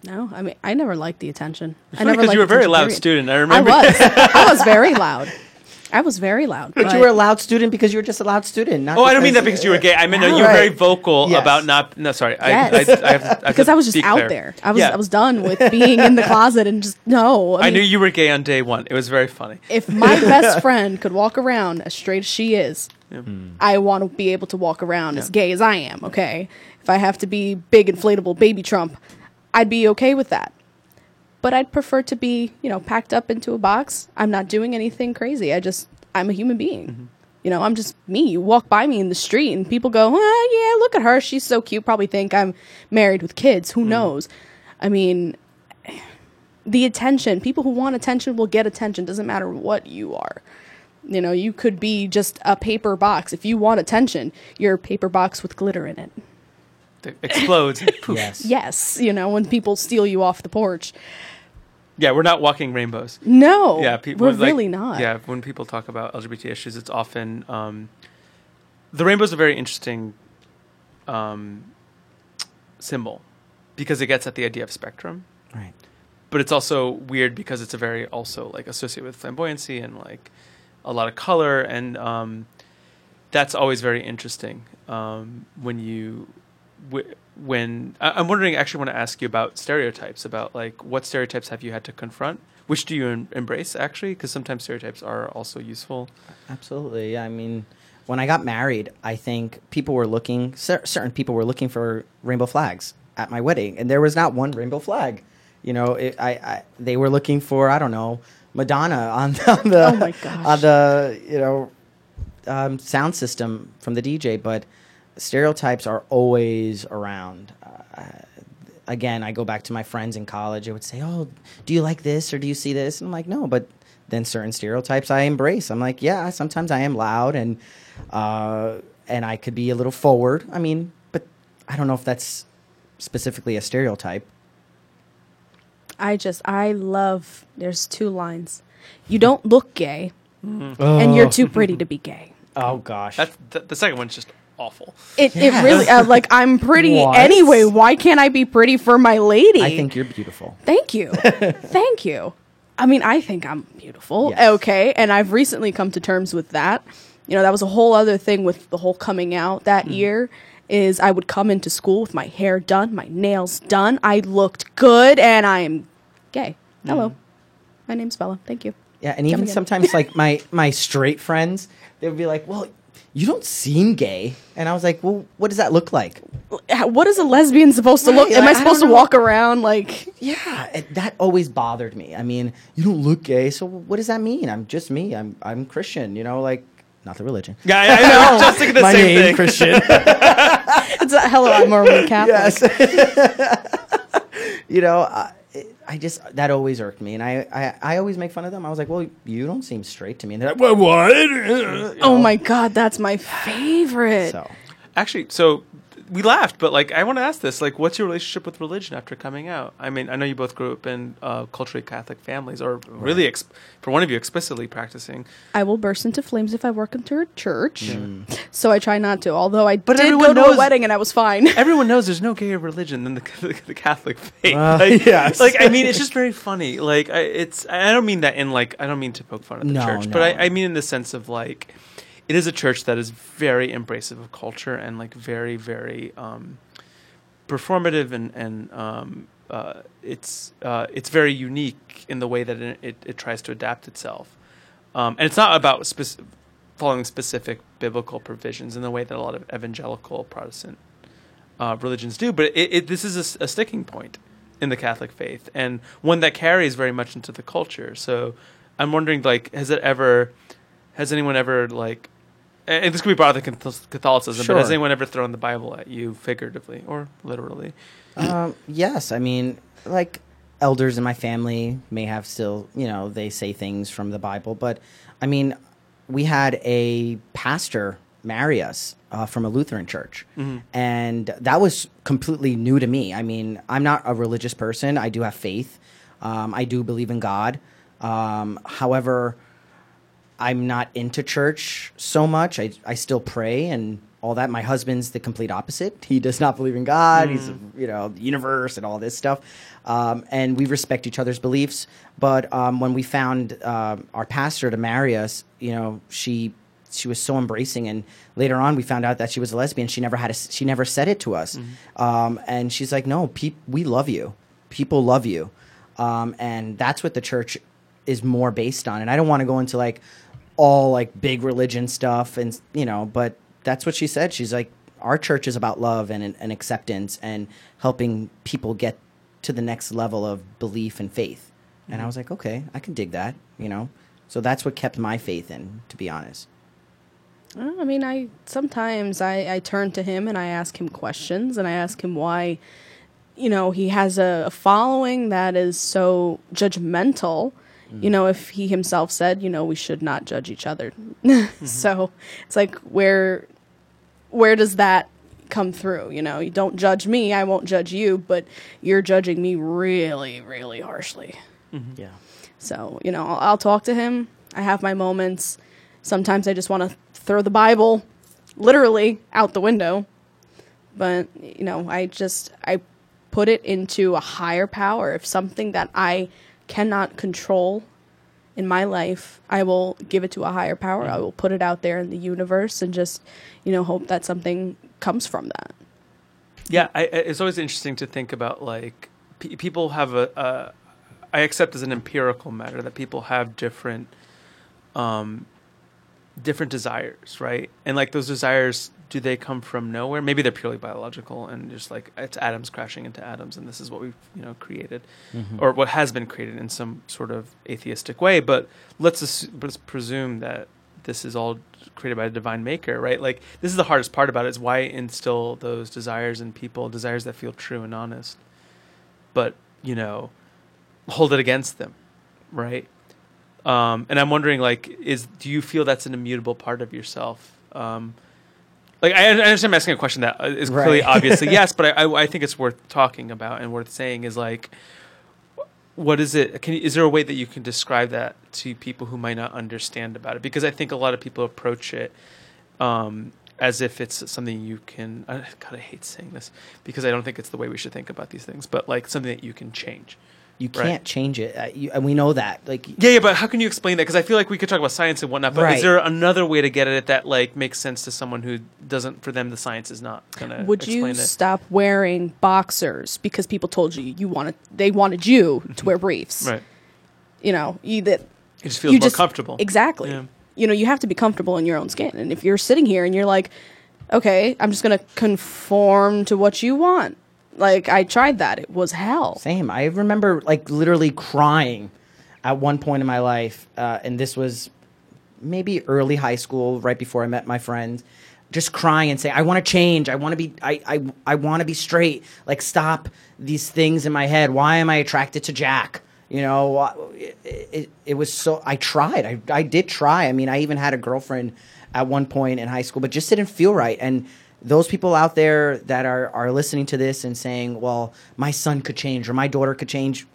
No, I mean I never liked the attention. I funny never 'cause liked you were a very loud period. student. I remember I remember- was. I was very loud. I was very loud. but you were a loud student because you were just a loud student not Oh, I don't mean that because you were gay. I mean no, you were very vocal Yes. about not. No, sorry. Yes. I, I, I have to, I have because to I was just be out clear. there. I was Yeah. I was done with being in the closet and just no. I, I knew you were gay on day one. It was very funny. if my best friend could walk around as straight as she is, I want to be able to walk around as gay as I am. Okay, if I have to be big inflatable baby Trump, I'd be okay with that. But I'd prefer to be, you know, packed up into a box. I'm not doing anything crazy. I just, I'm a human being. Mm-hmm. You know, I'm just me. You walk by me in the street and people go, oh, yeah, look at her. She's so cute. Probably think I'm married with kids. Who mm-hmm. knows? I mean, the attention, people who want attention will get attention. Doesn't matter what you are. You know, you could be just a paper box. If you want attention, you're a paper box with glitter in it. It explodes. Poof. Yes. Yes, you know, when people steal you off the porch. Yeah, we're not walking rainbows. No, yeah, people we're like- really not. Yeah, when people talk about LGBT issues, it's often um, the rainbow's a very interesting um, symbol because it gets at the idea of spectrum, Right. but it's also weird because it's a very also like associated with flamboyancy and like a lot of color, and um, that's always very interesting um, when you w- when I- I'm wondering. I Actually, want to ask you about stereotypes. About like what stereotypes have you had to confront? Which do you em- embrace actually? Because sometimes stereotypes are also useful. Absolutely. Yeah, I mean, when I got married, I think people were looking, cer- certain people were looking for rainbow flags at my wedding, and there was not one rainbow flag. You know, it, I, I they were looking for I don't know Madonna on, on the Oh my gosh. on the you know um, sound system from the DJ, but stereotypes are always around. Uh, again, I go back to my friends in college. They would say, "Oh, do you like this or do you see this?" And I'm like, "No," but then certain stereotypes I embrace. I'm like, "Yeah, sometimes I am loud and uh, and I could be a little forward." I mean, but I don't know if that's specifically a stereotype. I just, I love, there's two lines. You don't look gay, and you're too pretty to be gay. Oh gosh, That's the, the second one's just awful. It, Yes. it really, uh, like, I'm pretty What? anyway. Why can't I be pretty for my lady? I think you're beautiful. Thank you. Thank you. I mean, I think I'm beautiful. Yes. Okay. And I've recently come to terms with that. You know, that was a whole other thing with the whole coming out that Mm-hmm. year is I would come into school with my hair done, my nails done. I looked good and I'm gay. Hello. My name's Bella. Thank you. Yeah, and even sometimes like my my straight friends, they would be like, "Well, you don't seem gay," and I was like, "Well, what does that look like?" H- What is a lesbian supposed to Right, look? Am like, I I supposed to know. walk around like Yeah, it, that always bothered me. I mean, you don't look gay, so what does that mean? I'm just me. I'm I'm Christian. You know, like not the religion. Yeah, I, I know. I was just thinking the my same name, thing. Christian. it's a, hello, I'm a Roman Catholic. yes. you know, I, I just that always irked me, and I, I I always make fun of them. I was like, "Well, you don't seem straight to me," and they're like, "Well, what?" You Oh my god, that's my favorite. So Actually, so we laughed, but like I want to ask this: like, what's your relationship with religion after coming out? I mean, I know you both grew up in uh, culturally Catholic families, or really, ex- for one of you, explicitly practicing. I will burst into flames if I work into a church. So I try not to. Although I But did everyone go to knows- a wedding and I was fine. Everyone knows there's no gayer religion than the, the Catholic faith. Uh, like, yes. like, I mean, it's just very funny. Like, I, it's I don't mean that in like I don't mean to poke fun at the No, church, but. I, I mean in the sense of like it is a church that is very embracive of culture and like very very um, performative and and um, uh, it's uh, it's very unique in the way that it, it, it tries to adapt itself, um, and it's not about following specific biblical provisions in the way that a lot of evangelical Protestant uh, religions do. But it, it, this is a sticking point in the Catholic faith, and one that carries very much into the culture. So I'm wondering, like, has it ever, has anyone ever like, and this could be brought up Catholic- Catholicism, but has anyone ever thrown the Bible at you, figuratively or literally? Um, yes, I mean, like elders in my family may have still, you know, they say things from the Bible, but I mean, we had a pastor marry us uh, from a Lutheran church, and that was completely new to me. I mean, I'm not a religious person. I do have faith. Um, I do believe in God. Um, however, I'm not into church so much. I, I still pray and all that. My husband's the complete opposite. He does not believe in God. He's, you know, the universe and all this stuff. Um, and we respect each other's beliefs. But um, when we found uh, our pastor to marry us, you know, she she was so embracing. And later on, we found out that she was a lesbian. She never had a, she never said it to us. Um, and she's like, no, peop, we love you. People love you. Um, and that's what the church is more based on. And I don't want to go into like all like big religion stuff and you know, but that's what she said. She's like, our church is about love and, and acceptance and helping people get to the next level of belief and faith. And I mm-hmm. was like, okay, I can dig that, you know. So that's what kept my faith in, to be honest. I mean, I sometimes I, I turn to him and I ask him questions and I ask him why, you know, he has a, a following that is so judgmental. You know, if he himself said, you know, we should not judge each other. So it's like where where does that come through? You know, you don't judge me, I won't judge you, but you're judging me really, really harshly. Mm-hmm. Yeah. So, you know, I'll, I'll talk to him. I have my moments. Sometimes I just want to throw the Bible literally out the window. But, you know, I just I put it into a higher power. If something that I cannot control in my life, I will give it to a higher power. I will put it out there in the universe and just, you know, hope that something comes from that. Yeah, I, it's always interesting to think about like pe people have a, a. I accept as an empirical matter that people have different, um, different desires, right? And like those desires, do they come from nowhere? Maybe they're purely biological and just like it's atoms crashing into atoms, and this is what we've you know created, or what has been created in some sort of atheistic way. But let's assu- let's presume that this is all created by a divine maker, right? Like this is the hardest part about it is why instill those desires in people, desires that feel true and honest, but you know, hold it against them, right? Um, and I'm wondering, like, is do you feel that's an immutable part of yourself? Um, like, I, I understand I'm asking a question that uh, clearly Right. obviously yes, but I, I, I think it's worth talking about and worth saying is like, what is it? Can is there a way that you can describe that to people who might not understand about it? Because I think a lot of people approach it um, as if it's something you can. I, God, I hate saying this because I don't think it's the way we should think about these things. But like something that you can change. You can't change it. Uh, you, and we know that. Like, Yeah, yeah, but how can you explain that? Because I feel like we could talk about science and whatnot, but Right. is there another way to get at it that like makes sense to someone who doesn't? For them, the science is not gonna. Would explain you it. stop wearing boxers because people told you you wanted they wanted you to wear briefs? Right. You know, you that It just feels you more just comfortable. Exactly. Yeah. You know, you have to be comfortable in your own skin. And if you're sitting here and you're like, okay, I'm just going to conform to what you want. Like I tried that. It was hell. Same. I remember like literally crying at one point in my life, uh, and this was maybe early high school, right before I met my friends. Just crying and saying, "I want to change. I want to be. I. I. I want to be straight. Like stop these things in my head. Why am I attracted to Jack? You know, it, it, it was so. I tried. I. I did try. I mean, I even had a girlfriend at one point in high school, but just didn't feel right. And those people out there that are are listening to this and saying, "Well, my son could change or my daughter could change,"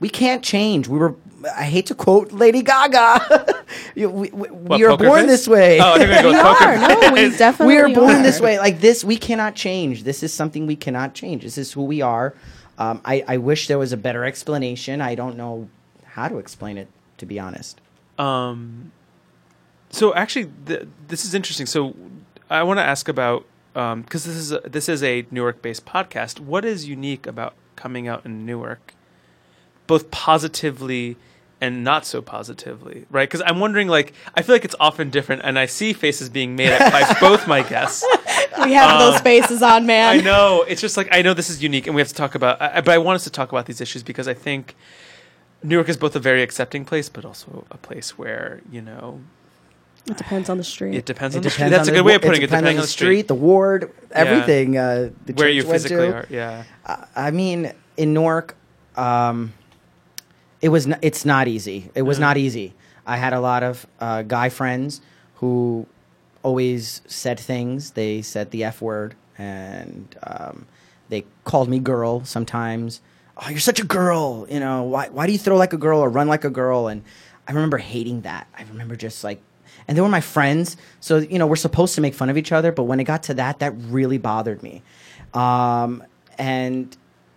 we can't change. We were. I hate to quote Lady Gaga. You- we we, What, we are born face? this way. Oh, I we're We gonna go with poker are. No, we face. definitely we are born this way. Like this, we cannot change. This is something we cannot change. This is who we are. Um, I, I wish there was a better explanation. I don't know how to explain it, to be honest. Um, so actually, th- this is interesting. So I want to ask about um, because this is a, this is a Newark-based podcast. What is unique about coming out in Newark, both positively and not so positively, right? Because I'm wondering, like, I feel like it's often different, and I see faces being made at, by both my guests. We have those um, faces on, man. I know it's just like I know this is unique, and we have to talk about. I, but I want us to talk about these issues because I think Newark is both a very accepting place, but also a place where you know It depends on the street. it depends It on the street. depends That's a good the- way of putting it. depends Depending on the street, the ward, everything. Uh, the where church you physically to. are. Yeah. I mean, in Newark, um, it was. N- it's not easy. It was Yeah. not easy. I had a lot of uh, guy friends who always said things. They said the f word, and um, they called me girl sometimes. Oh, you're such a girl. You know why? Why do you throw like a girl or run like a girl? And I remember hating that. I remember just like. And they were my friends, so you know we're supposed to make fun of each other. But when it got to that, that really bothered me. Um, and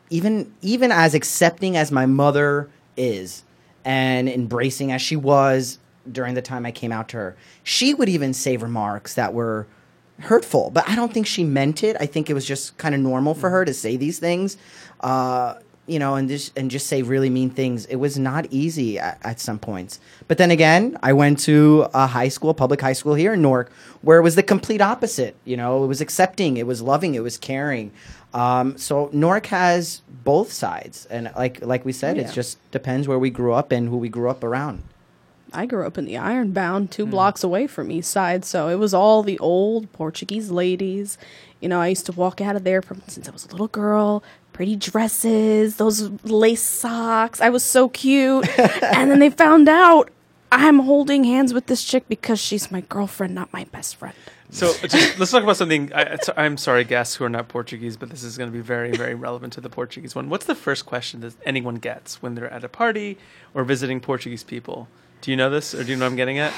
even even as accepting as my mother is and embracing as she was during the time I came out to her, she would even say remarks that were hurtful. But I don't think she meant it. I think it was just kind of normal for her to say these things. Uh, you know, and just and just say really mean things. It was not easy at, at some points. But then again, I went to a high school, public high school here in Newark, where it was the complete opposite. You know, it was accepting, it was loving, it was caring. Um, so Newark has both sides, and like like we said, Oh, it just depends where we grew up and who we grew up around. I grew up in the Ironbound, two blocks away from East Side, so it was all the old Portuguese ladies. You know, I used to walk out of there from since I was a little girl, pretty dresses, those lace socks. I was so cute. and then they found out I'm holding hands with this chick because she's my girlfriend, not my best friend. So just, let's talk about something. I, I'm sorry, guests who are not Portuguese, but this is going to be very, very relevant to the Portuguese one. What's the first question that anyone gets when they're at a party or visiting Portuguese people? Do you know this, or do you know what I'm getting at?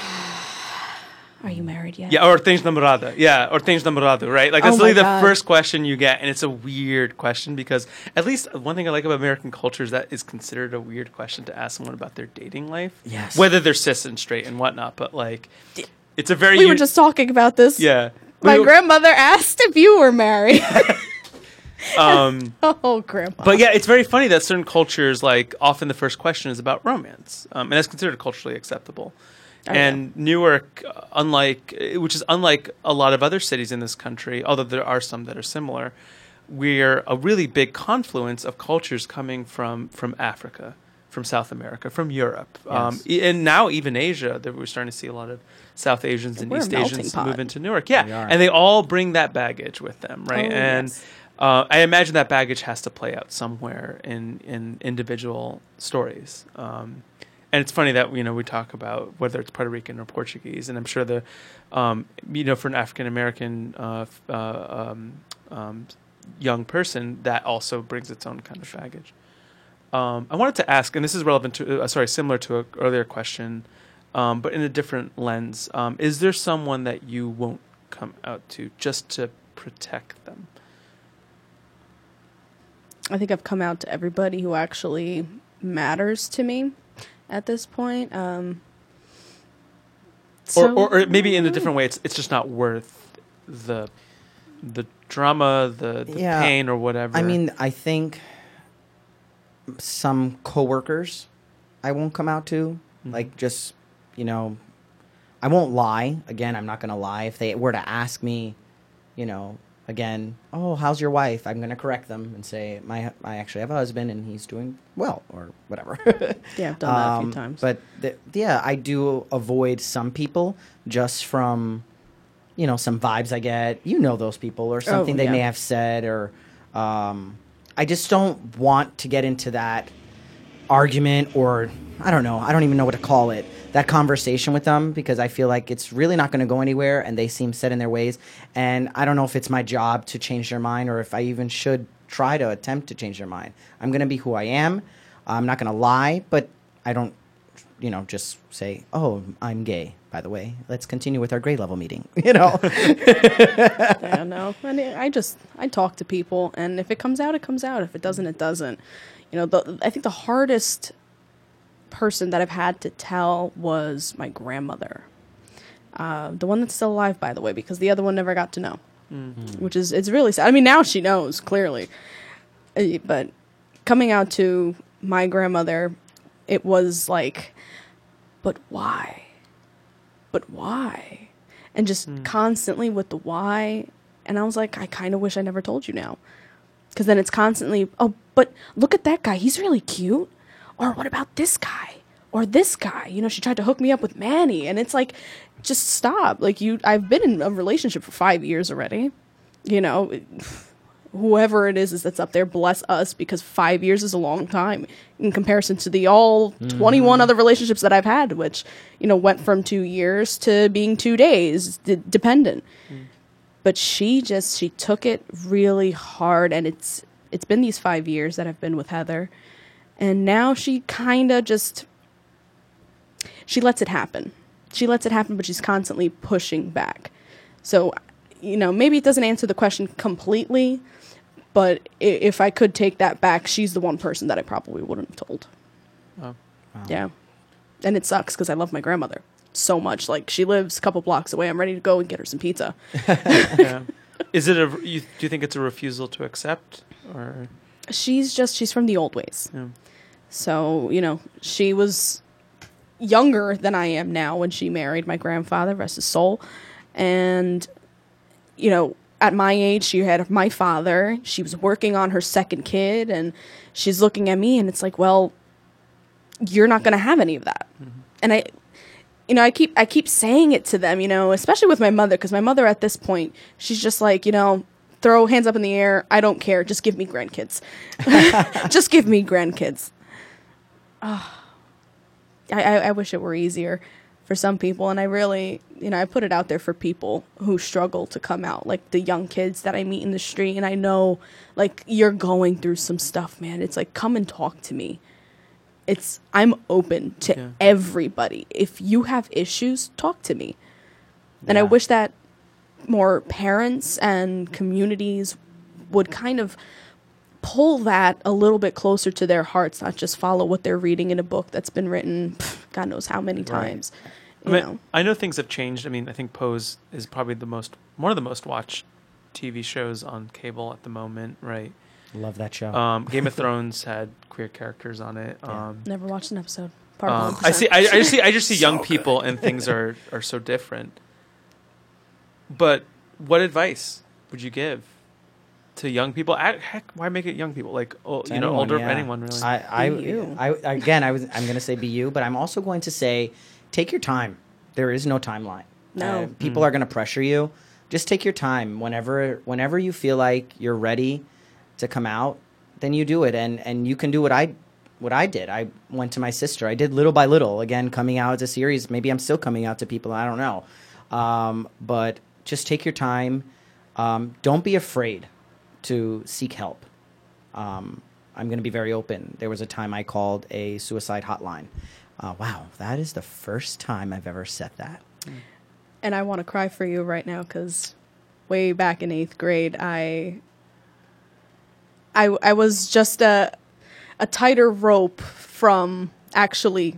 Are you married yet? Yeah, or tens namorada. Yeah, or tens namorado, right? Like that's Oh literally the God. first question you get, and it's a weird question because at least one thing I like about American culture is that it's considered a weird question to ask someone about their dating life. Yes. whether they're cis and straight and whatnot, but like, it's a very We were u- just talking about this. yeah. My We grandmother asked if you were married. um, oh, grandpa. But yeah, it's very funny that certain cultures, like, often the first question is about romance, um, and that's considered culturally acceptable. Oh, and Newark, unlike which is unlike a lot of other cities in this country, although there are some that are similar, we're a really big confluence of cultures coming from from Africa, from South America, from Europe, um, Yes. e- and now even Asia. That we're starting to see a lot of South Asians and East Asians pot. move into Newark. Yeah, and they all bring that baggage with them, right? Oh, and yes. uh, I imagine that baggage has to play out somewhere in in individual stories. Um, and it's funny that you know we talk about whether it's Puerto Rican or Portuguese, and I'm sure the um, you know for an African American uh, uh, um, um, young person that also brings its own kind of baggage. Um, I wanted to ask, and this is relevant to uh, sorry, similar to an earlier question, um, but in a different lens. Um, is there someone that you won't come out to just to protect them? I think I've come out to everybody who actually matters to me at this point. Um, or, so- or, or maybe in a different way, it's it's just not worth the the drama, the, the Yeah. pain, or whatever. I mean, I think some coworkers I won't come out to. Mhm. Like just, you know, I won't lie. Again, I'm not going to lie if they were to ask me, you know, again, "Oh, how's your wife?" I'm going to correct them and say, "My I actually have a husband and he's doing well or whatever." yeah, I've done that a Um, few times. But th- yeah, I do avoid some people just from, you know, some vibes I get. You know those people or something they Oh, yeah. may have said, or um, I just don't want to get into that argument or I don't know. I don't even know what to call it. That conversation with them because I feel like it's really not going to go anywhere, and they seem set in their ways. And I don't know if it's my job to change their mind or if I even should try to attempt to change their mind. I'm going to be who I am. I'm not going to lie, but I don't, you know, just say, "Oh, I'm gay." By the way, let's continue with our grade level meeting. You know, yeah, no. And I I just I talk to people, and if it comes out, it comes out. If it doesn't, it doesn't. You know, the, I think the hardest person that I've had to tell was my grandmother, uh, the one that's still alive, by the way, because the other one never got to know, which is it's really sad. I mean, now she knows clearly, Uh, but coming out to my grandmother, it was like, but why? But why? And just constantly with the why. And I was like, I kind of wish I never told you now. Because then it's constantly, oh, but look at that guy. He's really cute. Or what about this guy? Or this guy? You know, she tried to hook me up with Manny. And it's like, just stop. Like, you, I've been in a relationship for five years already. You know, whoever it is, is that's up there, bless us because five years is a long time in comparison to the all mm-hmm. 21 other relationships that I've had, which, you know, went from two years to being two days, d- dependent. Mm. But she just, she took it really hard and it's, it's been these five years that I've been with Heather. And now she kind of just, she lets it happen. She lets it happen, but she's constantly pushing back. So, you know, maybe it doesn't answer the question completely, but i- if I could take that back, she's the one person that I probably wouldn't have told. Oh. wow. Yeah. And it sucks because I love my grandmother so much. Like, she lives a couple blocks away. I'm ready to go and get her some pizza. yeah. Is it a? You, do you think it's a refusal to accept, or she's just she's from the old ways. Yeah. So, you know, she was younger than I am now when she married my grandfather, rest his soul. And, you know, at my age, she had my father. She was working on her second kid, and she's looking at me, and it's like, well, you're not going to have any of that. Mm-hmm. And I, you know, I keep I keep saying it to them, you know, especially with my mother, because my mother at this point, she's just like, you know, throw hands up in the air. I don't care. Just give me grandkids. just give me grandkids. I, I, I wish it were easier for some people. And I really, you know, I put it out there for people who struggle to come out, like the young kids that I meet in the street. And I know, like, you're going through some stuff, man. It's like, come and talk to me. It's, I'm open to Yeah. everybody. If you have issues, talk to me. And I wish that more parents and communities would kind of pull that a little bit closer to their hearts, not just follow what they're reading in a book that's been written pff, God knows how many times. I You mean, know. I know things have changed. I mean, I think Pose is probably the most one of the most watched TV shows on cable at the moment, right? Love that show. Um, Game of Thrones had queer characters on it. Yeah. Um, Never watched an episode. Part um, I see. I, I just see. I just see young So people, and things are are so different. But what advice would you give to young people? A- Heck, why make it young people? Like, oh, To you know, older yeah. anyone really. I, I, I, again, I was, I'm going to say be you, but I'm also going to say take your time. There is no timeline. No. Uh, people Mm. are going to pressure you. Just take your time. Whenever, whenever you feel like you're ready to come out, then you do it, and and you can do what I, what I did. I went to my sister. I did little by little. Again, coming out as a series. Maybe I'm still coming out to people. I don't know. Um, but just take your time. Um, don't be afraid to seek help. Um, I'm going to be very open. There was a time I called a suicide hotline. Uh, wow, that is the first time I've ever said that. And I want to cry for you right now because way back in eighth grade, I, I, I was just a, a tighter rope from actually,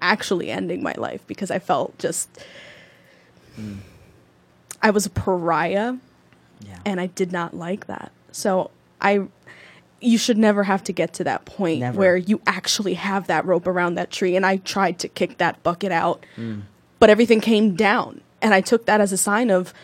actually ending my life because I felt just, I was a pariah Yeah. and I did not like that. So I you should never have to get to that point Never. where you actually have that rope around that tree and I tried to kick that bucket out. Mm. But everything came down and I took that as a sign of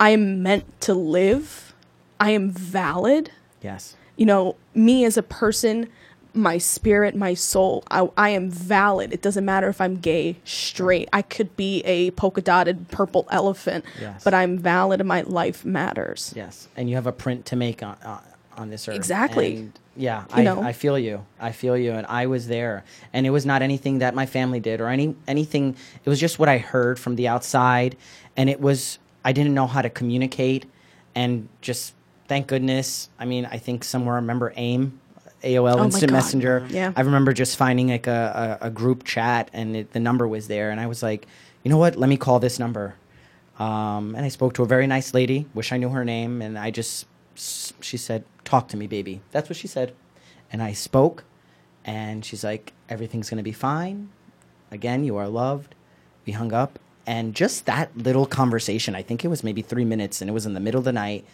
I am meant to live. I am valid. yes. You know, me as a person, my spirit, my soul, I, I am valid. It doesn't matter if I'm gay, straight. I could be a polka dotted purple elephant, Yes. but I'm valid and my life matters. Yes. And you have a print to make on on, on this earth. Exactly. And yeah, You I, know? I feel you. I feel you. And I was there. And it was not anything that my family did or any anything. It was just what I heard from the outside. And it was I didn't know how to communicate. And just thank goodness. I mean, I think somewhere I remember AIM. AOL Oh Instant Messenger. Yeah. I remember just finding like a, a, a group chat and it, the number was there. And I was like, you know what? Let me call this number. Um, and I spoke to a very nice lady. Wish I knew her name. And I just, she said, "Talk to me, baby." That's what she said. And I spoke, and she's like, "Everything's gonna be fine. Again, you are loved." We hung up, and just that little conversation. I think it was maybe three minutes, and it was in the middle of the night.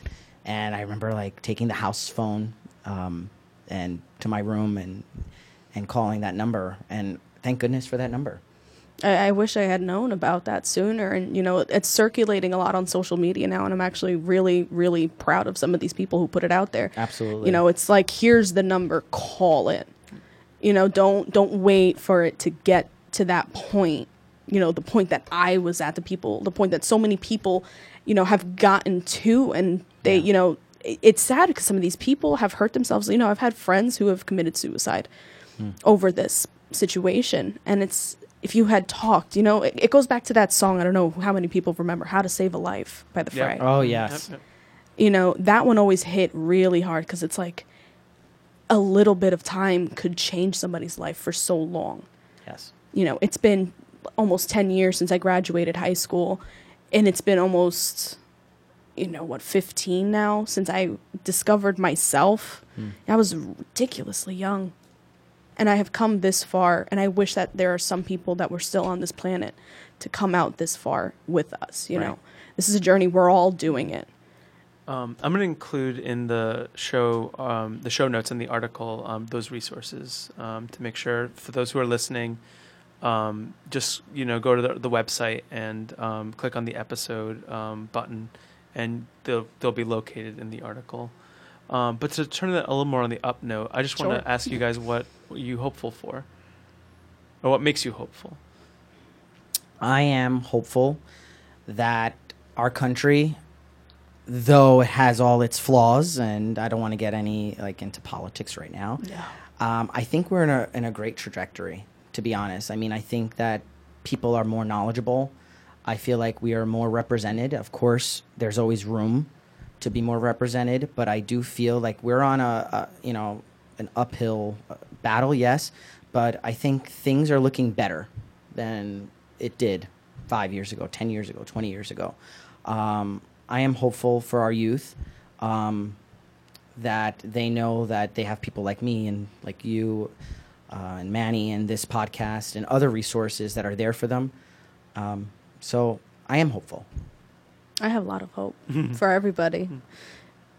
And I remember like taking the house phone, um, and to my room and and calling that number. And thank goodness for that number. I, I wish I had known about that sooner. And, you know, it's circulating a lot on social media now. And I'm actually really, really proud of some of these people who put it out there. Absolutely. You know, it's like, here's the number, call it. You know, don't don't wait for it to get to that point. You know, the point that I was at, the people, the point that so many people, you know, have gotten to, and they, Yeah. you know, it's sad because some of these people have hurt themselves. You know, I've had friends who have committed suicide over this situation, and it's if you had talked, you know, it, it goes back to that song. I don't know how many people remember "How to Save a Life" by the Yeah. Fray Oh Yep, yes. yep. you know, that one always hit really hard because it's like a little bit of time could change somebody's life for so long. Yes. You know, it's been almost 10 years since I graduated high school, and it's been almost, you know, what, 15 now since I discovered myself. I was ridiculously young. And I have come this far, and I wish that there are some people that were still on this planet to come out this far with us, you Right. know. This is a journey, we're all doing it Um, I'm going to include in the show um, the show notes in the article um, those resources um, to make sure for those who are listening, um, just you know go to the, the website and um, click on the episode um, button, and they'll they'll be located in the article. Um, but to turn it a little more on the up note, I just want to ask you guys what, what you hopeful for, or what makes you hopeful. I am hopeful that our country, though it has all its flaws, and I don't want to get any like into politics right now. Yeah. Um, I think we're in a in a great trajectory. To be honest, I mean, I think that people are more knowledgeable. I feel like we are more represented. Of course, there's always room to be more represented, but I do feel like we're on a, a you know an uphill uh, battle. Yes, but I think things are looking better than it did five years ago, ten years ago, twenty years ago. Um, I am hopeful for our youth. Um, that they know that they have people like me and like you uh, and Manny and this podcast and other resources that are there for them. Um, so I am hopeful. I have a lot of hope for everybody.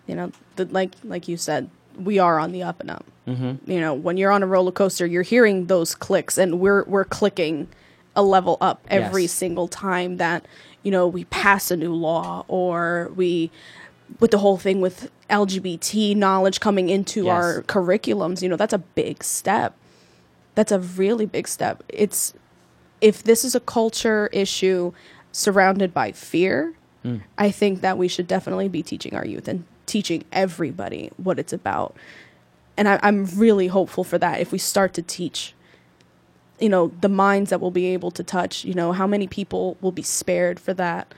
You know, the, like like you said, we are on the up and up. Mm-hmm. You know, when you're on a roller coaster, you're hearing those clicks, and we're we're clicking a level up every Yes. single time that you know we pass a new law or we with the whole thing with LGBT knowledge coming into Yes. our curriculums. You know, that's a big step. That's a really big step. It's if this is a culture issue surrounded by fear, Mm. I think that we should definitely be teaching our youth and teaching everybody what it's about. And I, I'm really hopeful for that. If we start to teach, you know, the minds that we'll be able to touch, you know, how many people will be spared for that.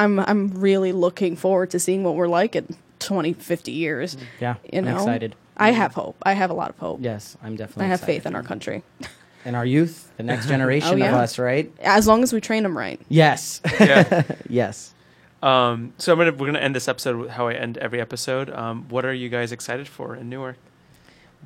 I'm I'm really looking forward to seeing what we're like in 20, 50 years. Yeah, You know, I'm excited. I have hope. I have a lot of hope. Yes, I'm definitely. I have excited. faith in our country. in our youth, the next generation Oh, of us, right? As long as we train them right. Yes, Yeah. yes. Um, so I'm gonna we're gonna end this episode with how I end every episode. Um, what are you guys excited for in Newark?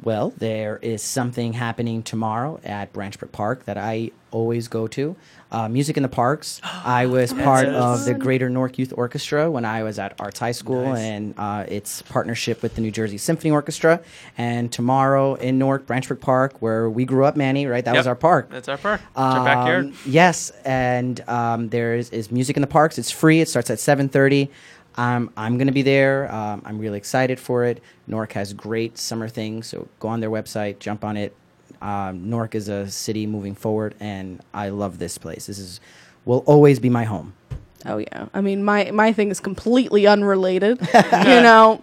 Well, there is something happening tomorrow at Branchbrook Park that I always go to. Uh, Music in the Parks. I was part of the Greater Newark Youth Orchestra when I was at Arts High School, Nice. and uh, its partnership with the New Jersey Symphony Orchestra. And tomorrow in Newark, Branchbrook Park, where we grew up, Manny, right? That was our park. That's our park. It's our backyard. Um, Yes, and um, there is, is music in the parks. It's free. It starts at seven thirty. Um, I'm going to be there. Um, I'm really excited for it. Newark has great summer things, so go on their website, jump on it. Um, Newark is a city moving forward, and I love this place. This is will always be my home. Oh yeah. I mean, my my thing is completely unrelated. you know,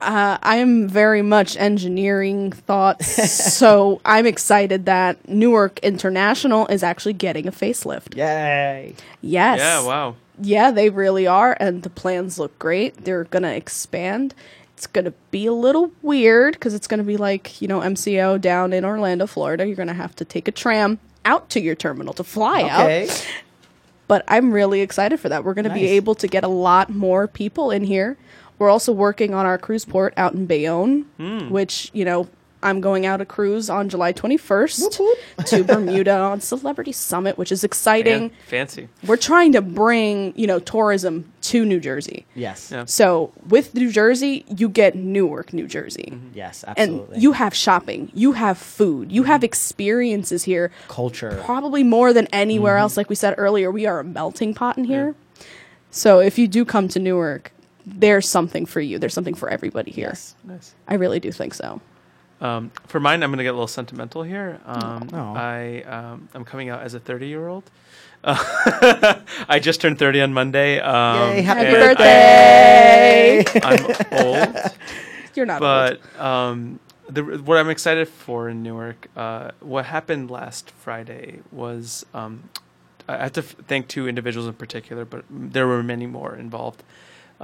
uh, I am very much engineering thoughts, so I'm excited that Newark International is actually getting a facelift. Yay! Yes. Yeah. Wow. Yeah, they really are, and the plans look great. They're gonna expand. It's gonna be a little weird because it's gonna be like you know MCO down in Orlando, Florida. You're gonna have to take a tram out to your terminal to fly out but I'm really excited for that. We're going to be able to get a lot more people in here. We're also working on our cruise port out in Bayonne, Hmm. which, you know, I'm going out a cruise on July 21st to Bermuda on Celebrity Summit, which is exciting. Fan- fancy. We're trying to bring, you know, tourism to New Jersey. Yes. Yeah. So with New Jersey, you get Newark, New Jersey. Mm-hmm. Yes. And you have shopping, you have food, you have experiences here culture. probably more than anywhere else. Like we said earlier, we are a melting pot in here. So if you do come to Newark, there's something for you. There's something for everybody here. Yes. Nice. I really do think so. Um, for mine, I'm going to get a little sentimental here. Um, Aw. I um, I'm coming out as a 30 year old. Uh, I just turned 30 on Monday. Um, Yay, happy birthday! I, I'm old, You're not old. but um, the, what I'm excited for in Newark, uh, what happened last Friday was um, I have to f- thank two individuals in particular, but there were many more involved.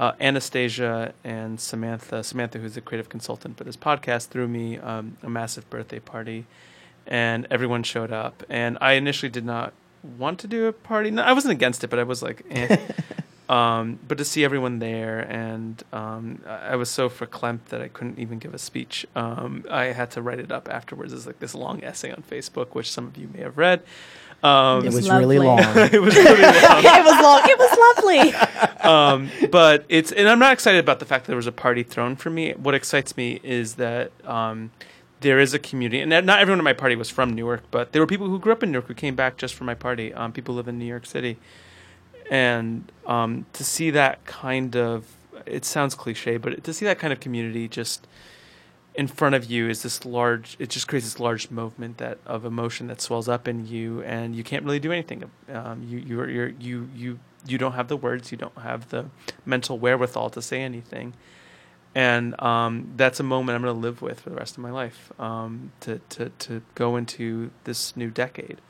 Uh, Anastasia and Samantha. Samantha, who's a creative consultant for this podcast, threw me um, a massive birthday party, and everyone showed up. And I initially did not want to do a party. No, I wasn't against it, but I was like, eh. um, but to see everyone there, and um, I was so verklempt that I couldn't even give a speech. Um, I had to write it up afterwards as like this long essay on Facebook, which some of you may have read. Um, It was lovely. really long. it was really long. it was long. It was lovely. um, but it's and I'm not excited about the fact that there was a party thrown for me. What excites me is that um, there is a community, and not everyone at my party was from Newark, but there were people who grew up in Newark who came back just for my party. Um, people live in New York City, and um, to see that kind of it sounds cliche, but to see that kind of community just in front of you is this large it just creates this large movement that of emotion that swells up in you and you can't really do anything um, you you're, you're you you you don't have the words you don't have the mental wherewithal to say anything and um, that's a moment I'm going to live with for the rest of my life um, to, to, to go into this new decade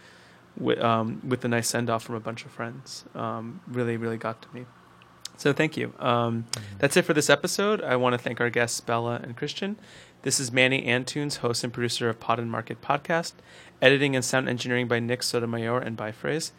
with, um, with a nice send off from a bunch of friends um, really really got to me so thank you. Um, that's it for this episode. I want to thank our guests Bella and Christian. This is Manny Antunes, host and producer of Pod and Market Podcast. Editing and sound engineering by Nick Sotomayor and by Phrase.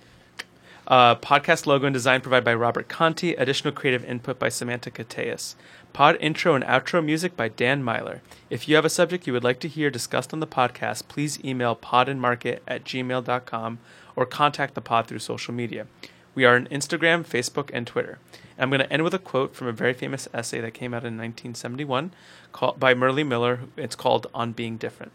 Uh, podcast logo and design provided by Robert Conti. Additional creative input by Samantha Cateus. Pod intro and outro music by Dan Myler. If you have a subject you would like to hear discussed on the podcast, please email podandmarket at gmail.com or contact the pod through social media. We are on Instagram, Facebook, and Twitter. I'm going to end with a quote from a very famous essay that came out in 1971 called, by Merle Miller. It's called On Being Different.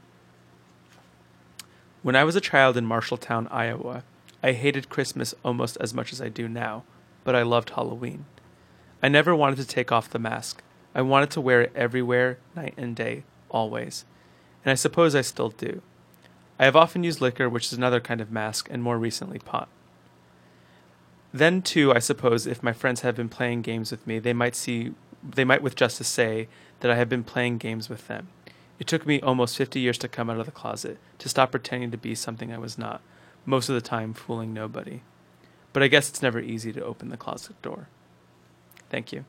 When I was a child in Marshalltown, Iowa, I hated Christmas almost as much as I do now, but I loved Halloween. I never wanted to take off the mask. I wanted to wear it everywhere, night and day, always. And I suppose I still do. I have often used liquor, which is another kind of mask, and more recently pot. Then too, I suppose if my friends have been playing games with me, they might see they might with justice say that I have been playing games with them. It took me almost 50 years to come out of the closet, to stop pretending to be something I was not, most of the time fooling nobody. But I guess it's never easy to open the closet door. Thank you.